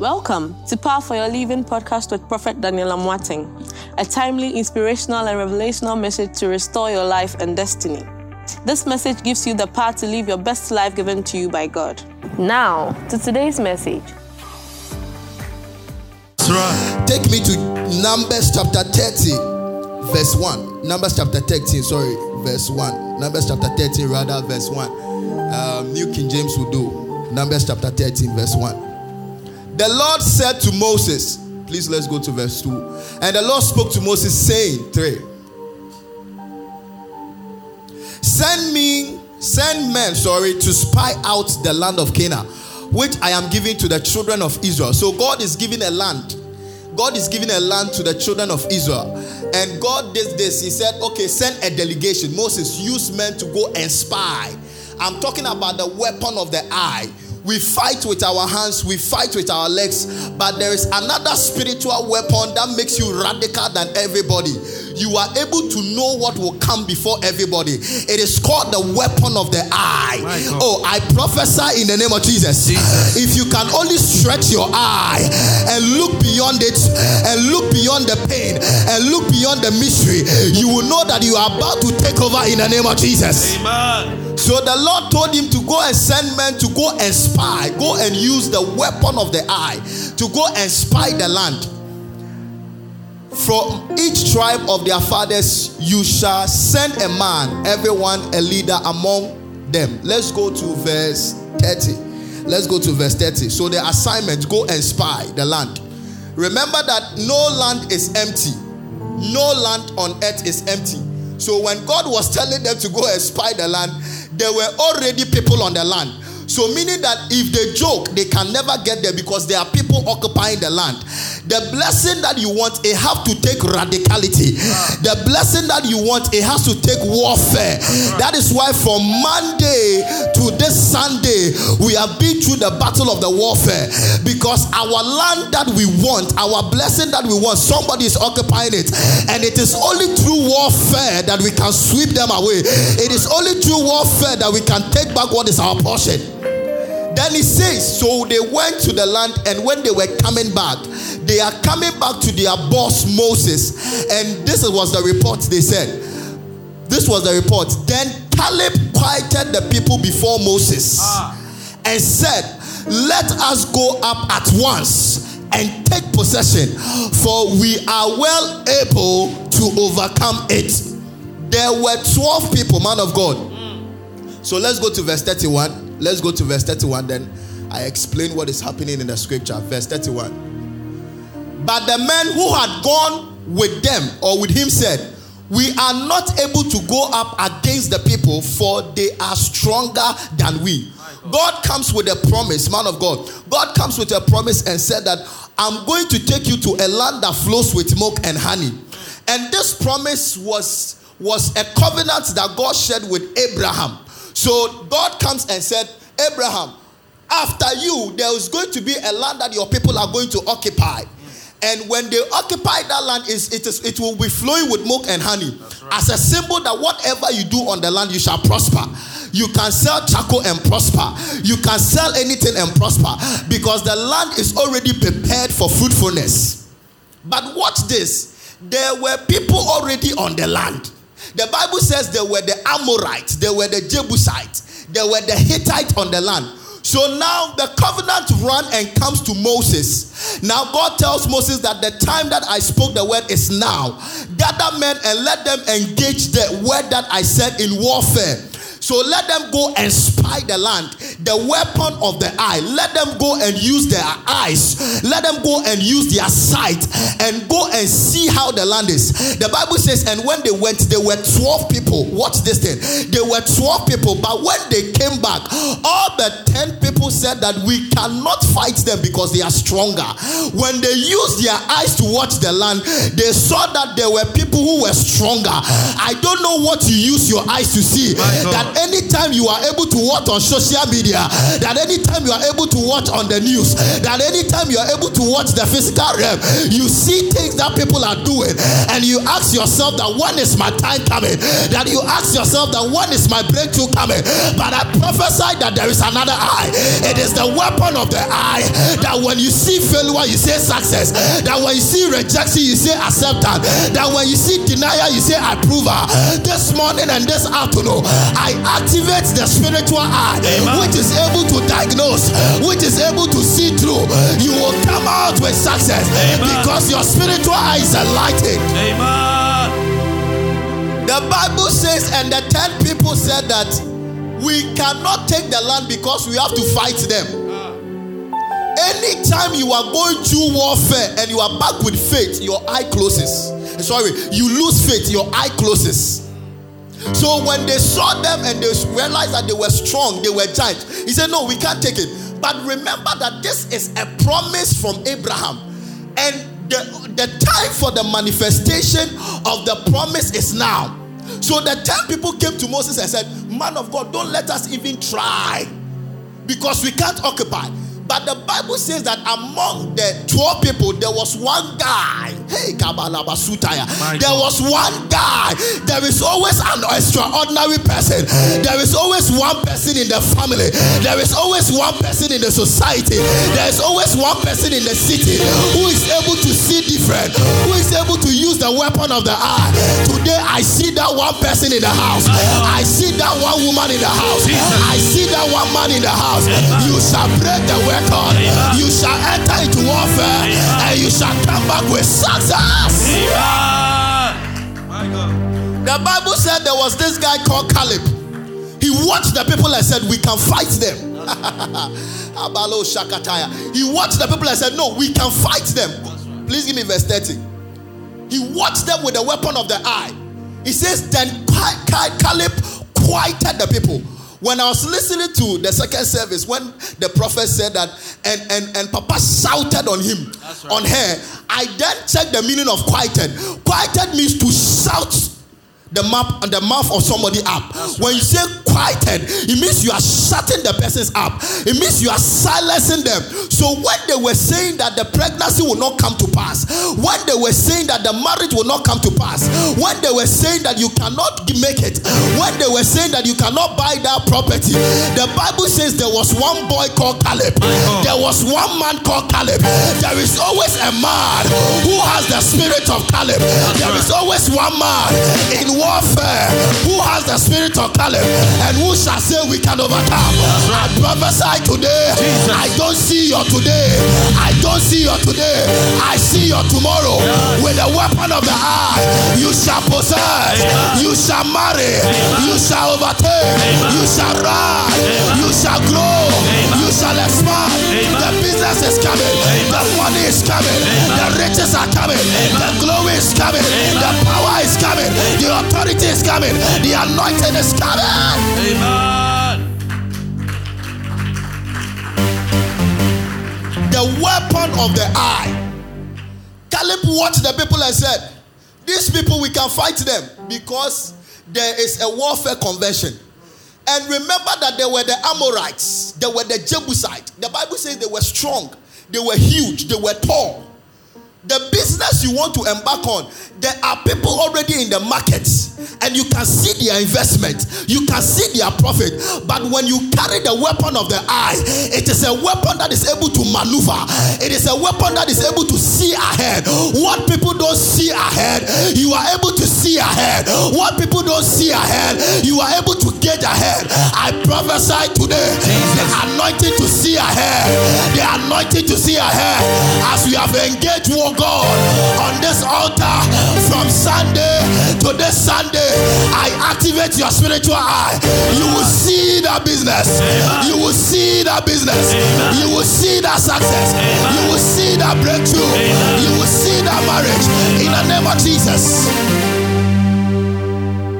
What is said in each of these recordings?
Welcome to Power for Your Living podcast with Prophet Daniel Amoateng, a timely, inspirational, and revelational message to restore your life and destiny. This message gives you the power to live your best life given to you by God. Now, to today's message. Take me to Numbers chapter 30, verse 1. Numbers chapter 13, sorry, verse 1. Numbers chapter 13, rather, verse 1. Um, New King James will do. Numbers chapter 13, verse 1. The Lord said to Moses, please let's go to verse 2. And the Lord spoke to Moses, saying, 3. Send me, send men, sorry, to spy out the land of Canaan, which I am giving to the children of Israel. So God is giving a land. God is giving a land to the children of Israel. And God did this. He said, okay, send a delegation. Moses, use men to go and spy. I'm talking about the weapon of the eye we fight with our hands, we fight with our legs, but there is another spiritual weapon that makes you radical than everybody. You are able to know what will come before everybody. It is called the weapon of the eye. Oh, I prophesy in the name of Jesus. Jesus. If you can only stretch your eye and look beyond it and look beyond the pain and look beyond the mystery, you will know that you are about to take over in the name of Jesus. Amen. So the Lord told him to go and send men to go and spy, go and use the weapon of the eye to go and spy the land. From each tribe of their fathers, you shall send a man, everyone a leader among them. Let's go to verse 30. Let's go to verse 30. So the assignment go and spy the land. Remember that no land is empty, no land on earth is empty. So when God was telling them to go and spy the land, there were already people on the land. So, meaning that if they joke, they can never get there because there are people occupying the land. The blessing that you want, it have to take radicality. The blessing that you want, it has to take warfare. That is why from Monday to this Sunday, we have been through the battle of the warfare because our land that we want, our blessing that we want, somebody is occupying it, and it is only through warfare that we can sweep them away. It is only through warfare that we can take back what is our portion. Then he says, So they went to the land, and when they were coming back, they are coming back to their boss Moses. And this was the report they said. This was the report. Then Caleb quieted the people before Moses ah. and said, Let us go up at once and take possession, for we are well able to overcome it. There were 12 people, man of God. So let's go to verse 31. Let's go to verse 31. Then I explain what is happening in the scripture. Verse 31. But the men who had gone with them or with him said, We are not able to go up against the people, for they are stronger than we. God comes with a promise, man of God. God comes with a promise and said that I'm going to take you to a land that flows with milk and honey. And this promise was was a covenant that God shared with Abraham. So God comes and said, Abraham, after you, there is going to be a land that your people are going to occupy. And when they occupy that land, is it is it will be flowing with milk and honey. Right. As a symbol that whatever you do on the land, you shall prosper. You can sell charcoal and prosper. You can sell anything and prosper because the land is already prepared for fruitfulness. But watch this: there were people already on the land. The Bible says there were the Amorites, there were the Jebusites, there were the Hittites on the land. So now the covenant run and comes to Moses. Now God tells Moses that the time that I spoke the word is now. Gather men and let them engage the word that I said in warfare. So let them go and spy the land, the weapon of the eye. Let them go and use their eyes. Let them go and use their sight and go and see how the land is. The Bible says, and when they went, there were 12 people. Watch this thing. There were 12 people, but when they came back, all the 10 people said that we cannot fight them because they are stronger. When they used their eyes to watch the land, they saw that there were people who were stronger. I don't know what you use your eyes to see. That anytime you are able to watch on social media, media, that anytime you are able to watch on the news, that anytime you are able to watch the physical realm, you see things that people are doing, and you ask yourself that when is my time coming? That you ask yourself that when is my breakthrough coming? But I prophesy that there is another eye. It is the weapon of the eye that when you see failure, you say success. That when you see rejection, you say acceptance. That when you see denial, you say approval. This morning and this afternoon, I activate the spiritual eye, Amen. which is able to diagnose, which is able to see through. You will come out with success Amen. because your spiritual eyes are enlightened. Amen. The Bible says, and the ten people said that we cannot take the land because we have to fight them. Ah. Anytime you are going through warfare and you are back with faith, your eye closes. Sorry, you lose faith, your eye closes. So when they saw them and they realized that they were strong, they were giants, he said, No, we can't take it. But remember that this is a promise from Abraham. And the, the time for the manifestation of the promise is now. So the 10 people came to Moses and said, Man of God, don't let us even try because we can't occupy. But the Bible says that among the 12 people, there was one guy. Hey, Kabalabasutaya. There was one guy. There is always an extraordinary person. There is always one person in the family. There is always one person in the society. There is always one person in the city who is able to see different, who is able to use the weapon of the eye. Today, I see that one person in the house. I see that one woman in the house. I see that one man in the house. You shall break the weapon record, you shall enter into warfare and you shall come back with success. The Bible said there was this guy called Caleb. He watched the people and said, We can fight them. Abalo Shakataya. He watched the people and said, No, we can fight them. Please give me verse 30. He watched them with the weapon of the eye. He says, Then Caleb quieted the people when I was listening to the second service, when the prophet said that, and and, and Papa shouted on him, right. on her, I then checked the meaning of quieted. Quieted means to shout the map and the mouth of somebody up. That's when you say quieted, it means you are shutting the persons up. It means you are silencing them. So when they were saying that the pregnancy will not come to pass, when they were saying that the marriage will not come to pass, when they were saying that you cannot make it, when they were saying that you cannot buy that property, the Bible says there was one boy called Caleb. Uh-huh. There was one man called Caleb. There is always a man who has the spirit of Caleb. There is always one man in warfare who has the spirit of Caleb and who shall say we can overcome. I prophesy today. Jesus. I don't see your today. I don't see your today. I see your tomorrow. Yes. With the weapon of the eye, you shall possess. Amen. You shall marry. Amen. You shall overtake. Amen. You shall rise. You shall grow. You shall expand. The business is coming. The money is coming. The riches are coming. The glory is coming. The power is coming. The authority is coming. The anointing is coming. Amen. The weapon of the eye. Caleb watched the people and said, These people, we can fight them because there is a warfare convention. And remember that there were the Amorites, they were the Jebusites. The Bible says they were strong, they were huge, they were tall. The business you want to embark on, there are people already in the market and you can see their investment, you can see their profit. But when you carry the weapon of the eye, it is a weapon that is able to maneuver, it is a weapon that is able to see ahead. What people don't see ahead, you are able to see ahead. What people don't see ahead, you are able to get ahead. I prophesy today the anointing to see ahead, the anointing to see ahead as we have engaged war God, on this altar from Sunday to this Sunday, I activate your spiritual eye. You will see that business. You will see that business. You will see that success. You will see that breakthrough. You will see that marriage in the name of Jesus.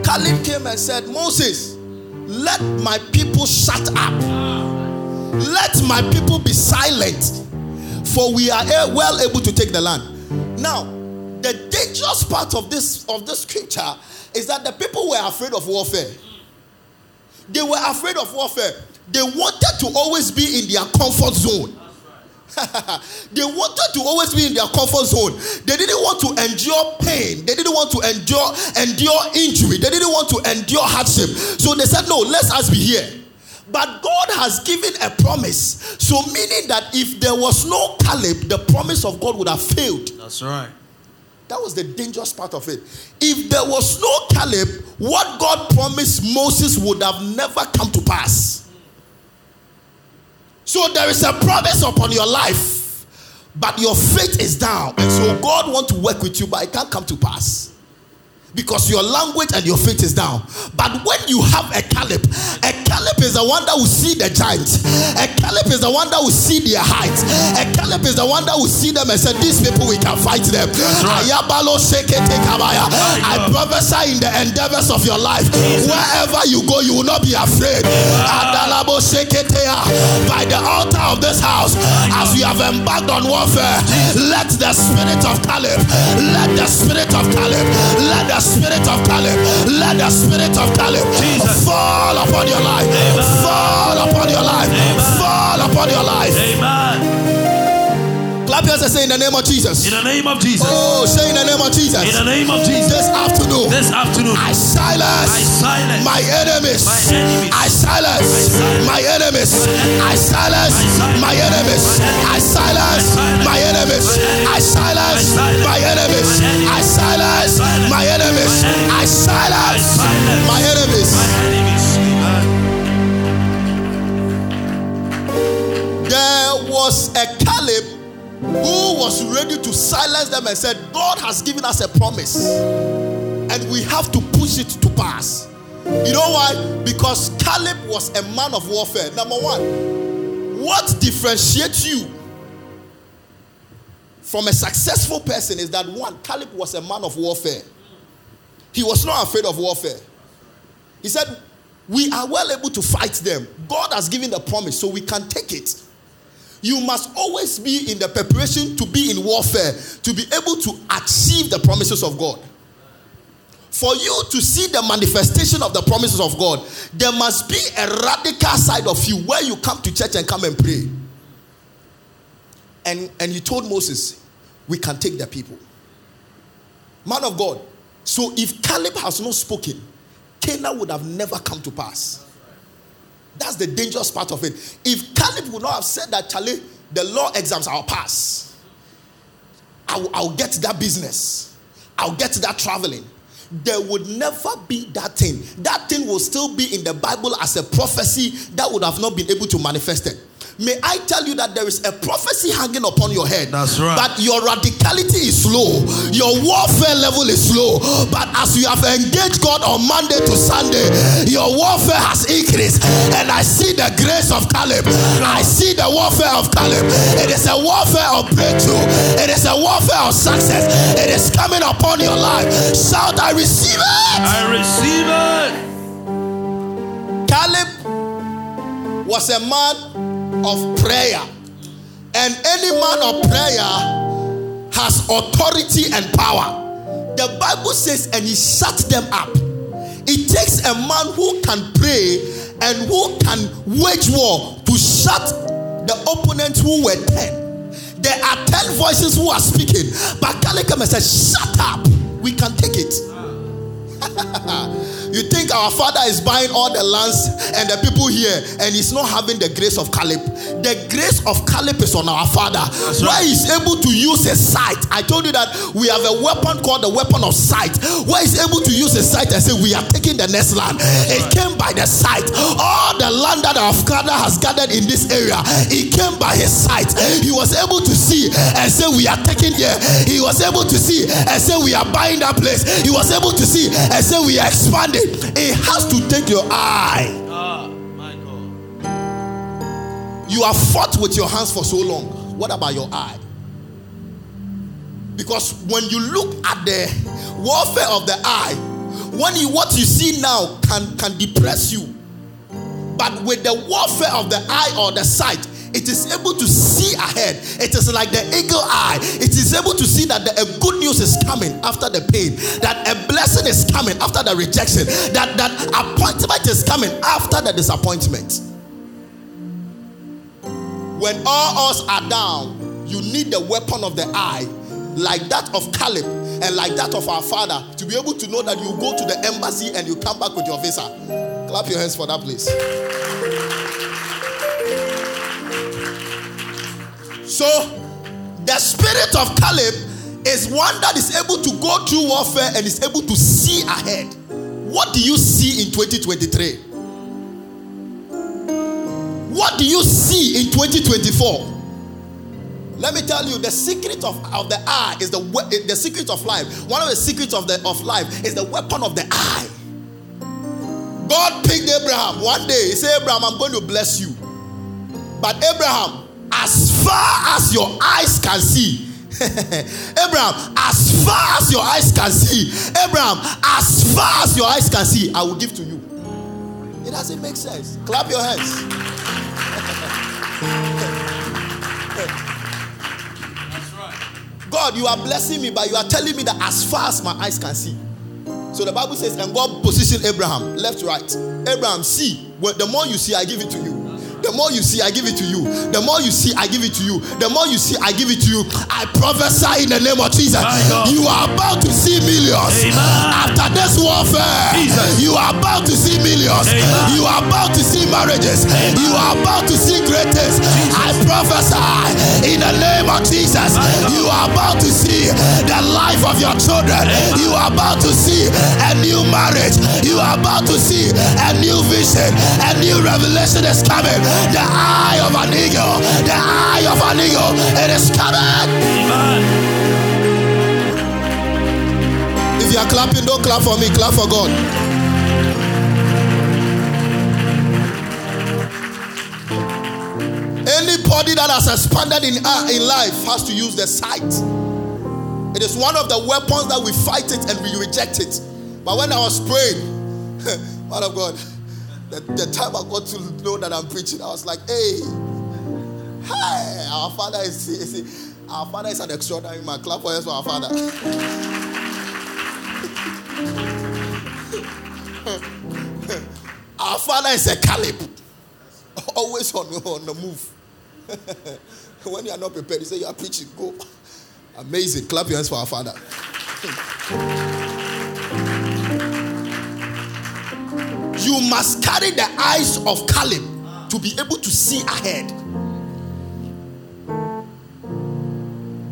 Caleb came and said, Moses, let my people shut up. Let my people be silent for we are well able to take the land. Now, the dangerous part of this of this scripture is that the people were afraid of warfare. They were afraid of warfare. they wanted to always be in their comfort zone. they wanted to always be in their comfort zone. They didn't want to endure pain. They didn't want to endure endure injury. They didn't want to endure hardship. So they said, "No, let's us be here." But God has given a promise. So meaning that if there was no Caleb, the promise of God would have failed. That's right. That was the dangerous part of it. If there was no Caleb, what God promised Moses would have never come to pass. So there is a promise upon your life, but your faith is down. And so God wants to work with you, but it can't come to pass because your language and your faith is down. But when you have a Caleb, a Caleb is the one that will see the giants. A Caleb is the one that will see their heights. A Caleb is the one that will see them and say, These people we can fight them. Right. I prophesy in the endeavors of your life. Wherever you go, you will not be afraid. By the altar of this house, as we have embarked on warfare, let the spirit of Caleb, let the spirit of Caleb, let the spirit of Caleb, let the spirit of Caleb fall upon your life, fall upon your life, upon your life. Amen. Clap your hands and say in the name of Jesus. In the name of Jesus. Oh, say in the name of Jesus. In the name of Jesus. This afternoon. This afternoon. I silence. I silence my enemies. My enemies. I silence my enemies. I silence my enemies. I silence my enemies. I silence my enemies. I silence my enemies. I silence my enemies. Was ready to silence them and said, God has given us a promise and we have to push it to pass. You know why? Because Caleb was a man of warfare. Number one, what differentiates you from a successful person is that one, Caleb was a man of warfare. He was not afraid of warfare. He said, We are well able to fight them. God has given the promise, so we can take it. You must always be in the preparation to be in warfare, to be able to achieve the promises of God. For you to see the manifestation of the promises of God, there must be a radical side of you where you come to church and come and pray. And, and he told Moses, We can take the people. Man of God. So if Caleb has not spoken, Canaan would have never come to pass. That's the dangerous part of it. If Caleb would not have said that, Charlie, the law exams I'll pass, I'll, I'll get that business, I'll get that traveling, there would never be that thing. That thing will still be in the Bible as a prophecy that would have not been able to manifest it. May I tell you that there is a prophecy hanging upon your head. That's right. But your radicality is low. Your warfare level is low. But as you have engaged God on Monday to Sunday, your warfare has increased. And I see the grace of Caleb. I see the warfare of Caleb. It is a warfare of breakthrough. It is a warfare of success. It is coming upon your life. Shout, I receive it. I receive it. Caleb was a man of prayer. And any man of prayer has authority and power. The Bible says, and he shut them up. It takes a man who can pray and who can wage war to shut the opponents who were 10. There are 10 voices who are speaking, but Kalekam says, Shut up, we can take it. You think our father is buying all the lands and the people here and he's not having the grace of Caleb. The grace of Caleb is on our father. That's where right. he's able to use his sight. I told you that we have a weapon called the weapon of sight. Where he's able to use his sight and say, We are taking the next land. That's it right. came by the sight. All the land that our father has gathered in this area, it came by his sight. He was able to see and say, We are taking here. He was able to see and say, We are buying that place. He was able to see and say, We are expanding it has to take your eye. Ah, my God. You have fought with your hands for so long. What about your eye? Because when you look at the warfare of the eye, when you what you see now can can depress you. But with the warfare of the eye or the sight, it is able to see ahead. It is like the eagle eye. It is able to see that the, a good news is coming after the pain, that a blessing is coming after the rejection, that that appointment is coming after the disappointment. When all odds are down, you need the weapon of the eye, like that of Caleb and like that of our father, to be able to know that you go to the embassy and you come back with your visa. Clap your hands for that, please. So, the spirit of Caleb is one that is able to go through warfare and is able to see ahead. What do you see in 2023? What do you see in 2024? Let me tell you, the secret of, of the eye is the the secret of life. One of the secrets of the of life is the weapon of the eye. God picked Abraham one day. He said, Abraham, I'm going to bless you. But Abraham, as far as your eyes can see, Abraham, as far as your eyes can see, Abraham, as far as your eyes can see, I will give to you. It doesn't make sense. Clap your hands. That's right. God, you are blessing me, but you are telling me that as far as my eyes can see. So the Bible says, and God positioned Abraham left, right. Abraham, see, the more you see, I give it to you. The more you see, I give it to you. The more you see, I give it to you. The more you see, I give it to you. I prophesy in the name of Jesus. You are about to see millions. Amen. After this warfare, Jesus. you are about to see millions. Amen. You are about to see marriages. Amen. You are about to see greatness. I prophesy in the name of Jesus. You are about to see the life of your children. You are about to see a new marriage. You are about to see a new vision. A new revelation is coming. The eye of an eagle. The eye of an eagle. It is coming. Amen. If you are clapping, don't clap for me, clap for God. Anybody that has expanded in, uh, in life has to use the sight. It is one of the weapons that we fight it and we reject it. But when I was praying, man of God, the, the time I got to know that I'm preaching, I was like, hey, hi, our father is, is our father is an extraordinary man. Clap for us for our father. our father is a Caleb, always on, on the move. when you are not prepared, you say you are preaching, go. Amazing. Clap your hands for our father. You must carry the eyes of Caleb to be able to see ahead.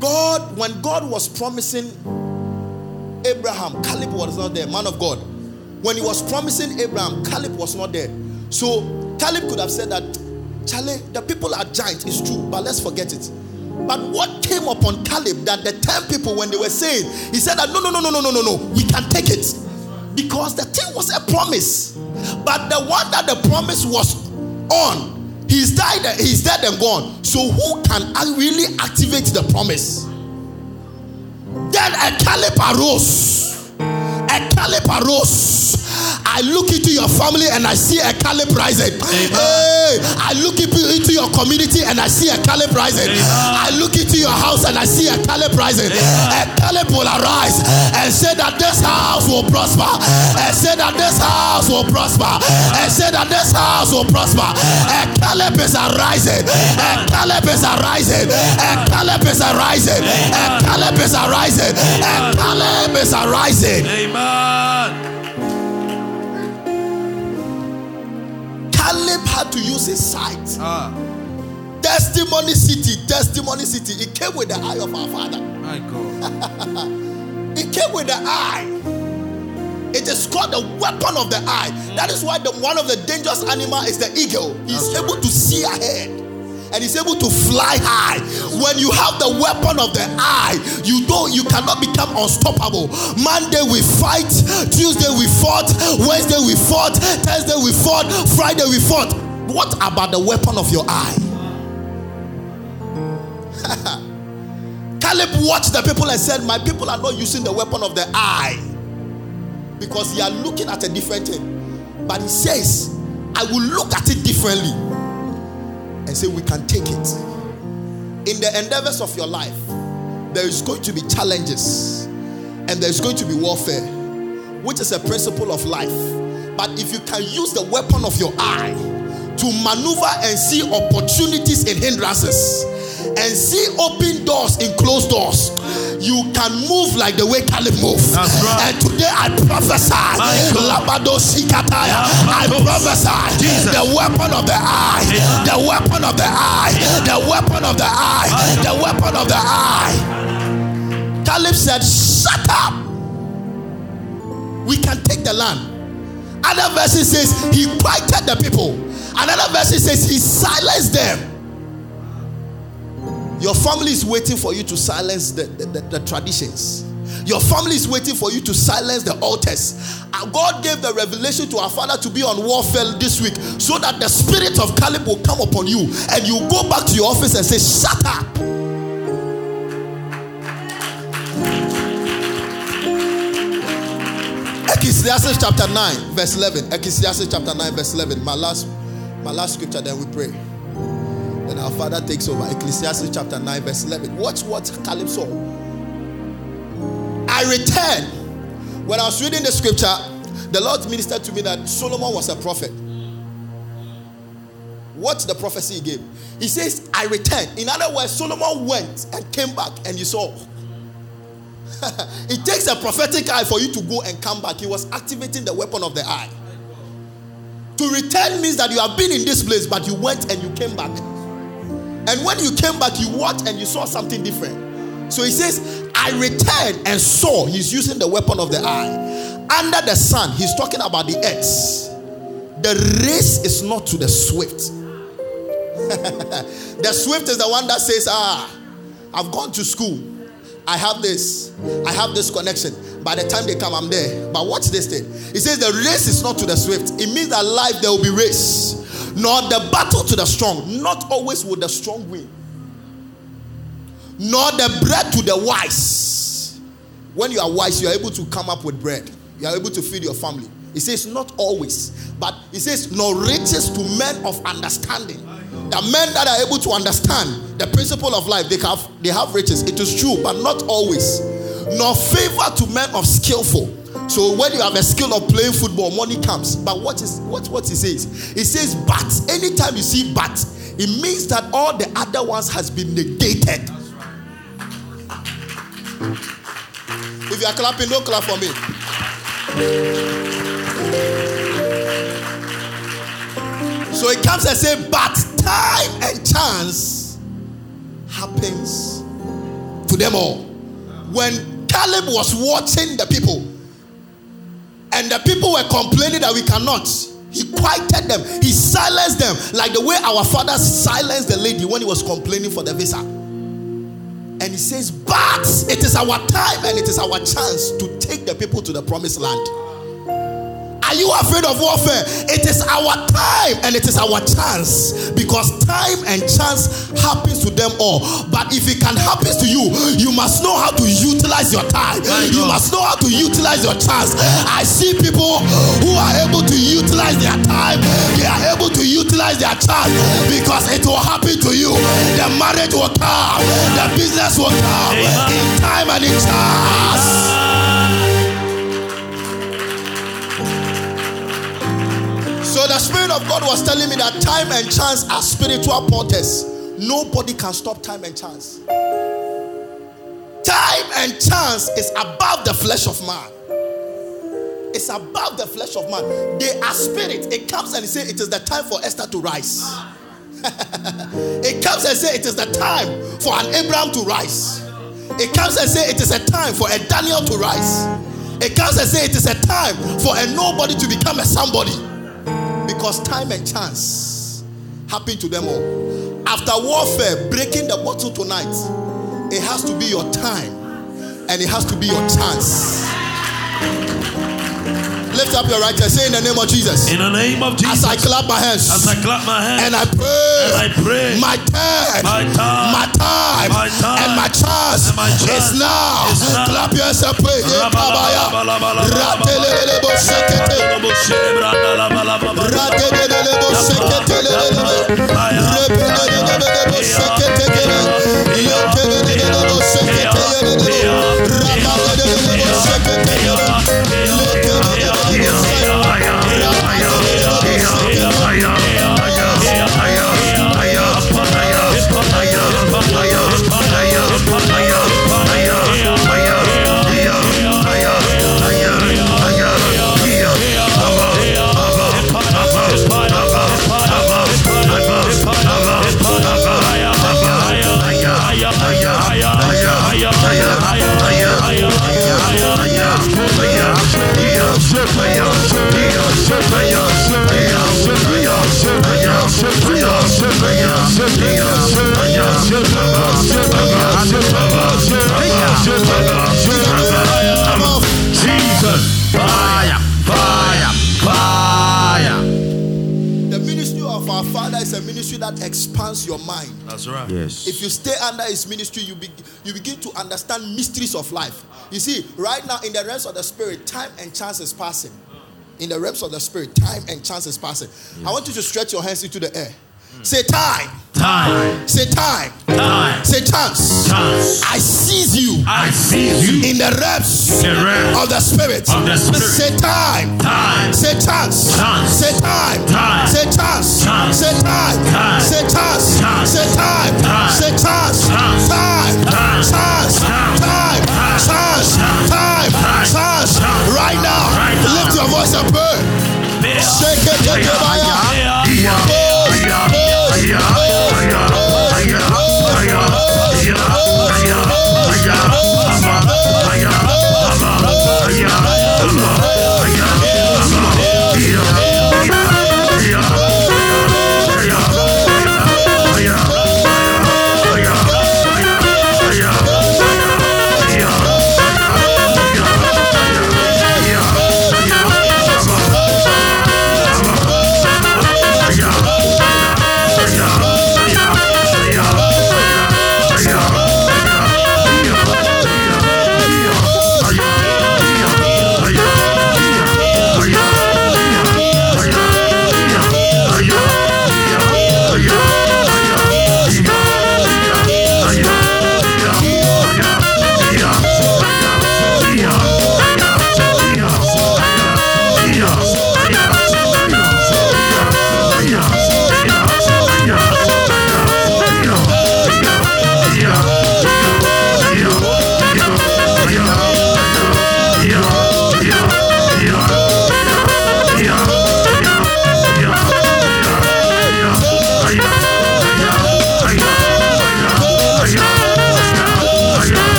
God, when God was promising Abraham, Caleb was not there, man of God. When he was promising Abraham, Caleb was not there. So Caleb could have said that, Charlie, the people are giants, it's true, but let's forget it. But what came upon Caleb that the 10 people, when they were saying, he said that no, no, no, no, no, no, no, no, we can take it. Because the thing was a promise. But the one that the promise was on, he's died, he's dead and gone. So who can really activate the promise? Then a Caleb arose. A Caleb arose I look into your family and I see a Caleb rising. Hey, I look into your community and I see a Caleb rising. I look into your house and I see a Caleb rising. A Caleb will arise and say that this house will prosper. And say that this house will prosper. And say that this house will prosper. A Caleb is arising. A Caleb is arising. A Caleb is arising. A Caleb is arising. A Caleb is arising. Amen. Had to use his sight. Ah. Testimony city, testimony city. It came with the eye of our father. My God. it came with the eye. It is called the weapon of the eye. That is why the one of the dangerous animal is the eagle. He's That's able right. to see ahead and he's able to fly high. When you have the weapon of the eye, you don't you cannot become unstoppable. Monday we fight, Tuesday we fought, Wednesday we fought, Thursday we fought, Friday we fought. What about the weapon of your eye? Caleb watched the people and said, My people are not using the weapon of the eye because they are looking at a different thing. But he says, I will look at it differently and say, We can take it. In the endeavors of your life, there is going to be challenges and there's going to be warfare, which is a principle of life. But if you can use the weapon of your eye to maneuver and see opportunities and hindrances and see open doors in closed doors. You can move like the way Caleb moved. That's right. And today I prophesy. Labado Sikataya. I prophesy Jesus. the weapon of the eye, the weapon of the eye, the weapon of the eye, the weapon of the eye. Caleb said, Shut up. We can take the land. Other verses says he quieted the people. Another verse says he silenced them. Your family is waiting for you to silence the, the, the- the traditions. Your family is waiting for you to silence the altars. God gave the revelation to our father to be on warfare this week so that the spirit of Caleb will come upon you and you go back to your office and say, Shut up. Ecclesiastes chapter 9, verse 11. Ecclesiastes chapter 9, verse 11. My last, my last scripture, then we pray. Then our father takes over. Ecclesiastes chapter 9, verse 11. Watch what Caleb saw. I returned. When I was reading the scripture, the Lord ministered to me that Solomon was a prophet. What's the prophecy he gave? He says, I returned. In other words, Solomon went and came back, and you saw. it takes a prophetic eye for you to go and come back. He was activating the weapon of the eye. To return means that you have been in this place, but you went and you came back. And when you came back, you watched and you saw something different. So he says, I returned and saw. He's using the weapon of the eye. Under the sun, he's talking about the earth. The race is not to the swift. the swift is the one that says, Ah, I've gone to school. I have this. I have this connection. By the time they come, I'm there. But watch this thing. It says the race is not to the swift. It means that life there will be race, nor the battle to the strong. Not always will the strong win, nor the bread to the wise. When you are wise, you are able to come up with bread. You are able to feed your family. It says not always, but it says nor riches to men of understanding. The men that are able to understand the principle of life, they have they have riches. It is true, but not always. Nor favor to men of skillful. So when you have a skill of playing football, money comes. But what is what what he says? It says but. Anytime you see but, it means that all the other ones has been negated. If you are clapping, don't clap for me. So it comes and say, but time and chance happens to them all. When Caleb was watching the people, and the people were complaining that we cannot, he quieted them, he silenced them, like the way our father silenced the lady when he was complaining for the visa. And he says, But it is our time and it is our chance to take the people to the promised land. Are you afraid of warfare? It is our time and it is our chance because time and chance happens to them all. But if it can happen to you, you must know how to utilize your time. You must know how to utilize your chance. I see people who are able to utilize their time, they are able to utilize their chance because it will happen to you. The marriage will come, the business will come in time and in chance. The Spirit of God was telling me that time and chance are spiritual porters. Nobody can stop time and chance. Time and chance is above the flesh of man. It's above the flesh of man. They are spirit. It comes and it says it is the time for Esther to rise. it comes and says it is the time for an Abraham to rise. It comes and says it is a time for a Daniel to rise. It comes and says it is a time for a nobody to become a somebody because time and chance happen to them all. After warfare, breaking the bottle tonight, it has to be your time and it has to be your chance. Lift up your right hand, say in the name of Jesus. In the name of Jesus. As I clap my hands as I clap my hands, and I pray, And I pray. my time, My time. my time, My time. and my chance, And my chance is now. is now. Clap your hands and pray. Kabaya. Ratelelelebo sekete. Radelelelebo seketelelelebe. Rebelelelebo seketekele. His ministry, you, be, you begin to understand mysteries of life. You see, right now in the realms of the spirit, time and chance is passing. In the realms of the spirit, time and chance is passing. I want you to stretch your hands into the air. Say time. Time. Say time. Time. Say chance. Chance. I seize you I seize you in the realms in the realm of the spirit. of the spirit. Say time. Time. Say chance. Chance. Say time. Time. Say chance. Chance. Say time. Time. Say chance. Chance. Say time. Time. Say chance. Chance. Time. Time. Chance. Time. Chance. Time. Chance. Time. Right now. Right now. Lift your voice and pray. Shake it, take it,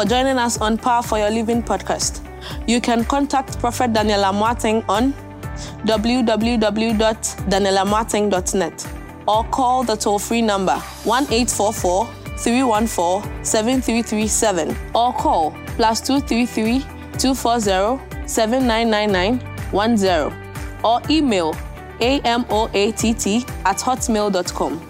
for joining us on Power for Your Living podcast. You can contact Prophet Daniela Amoateng on www.danielamoateng.net or call the toll free number 1 314 7337 or call plus 233 240 7999 or email amoatt at hotmail.com.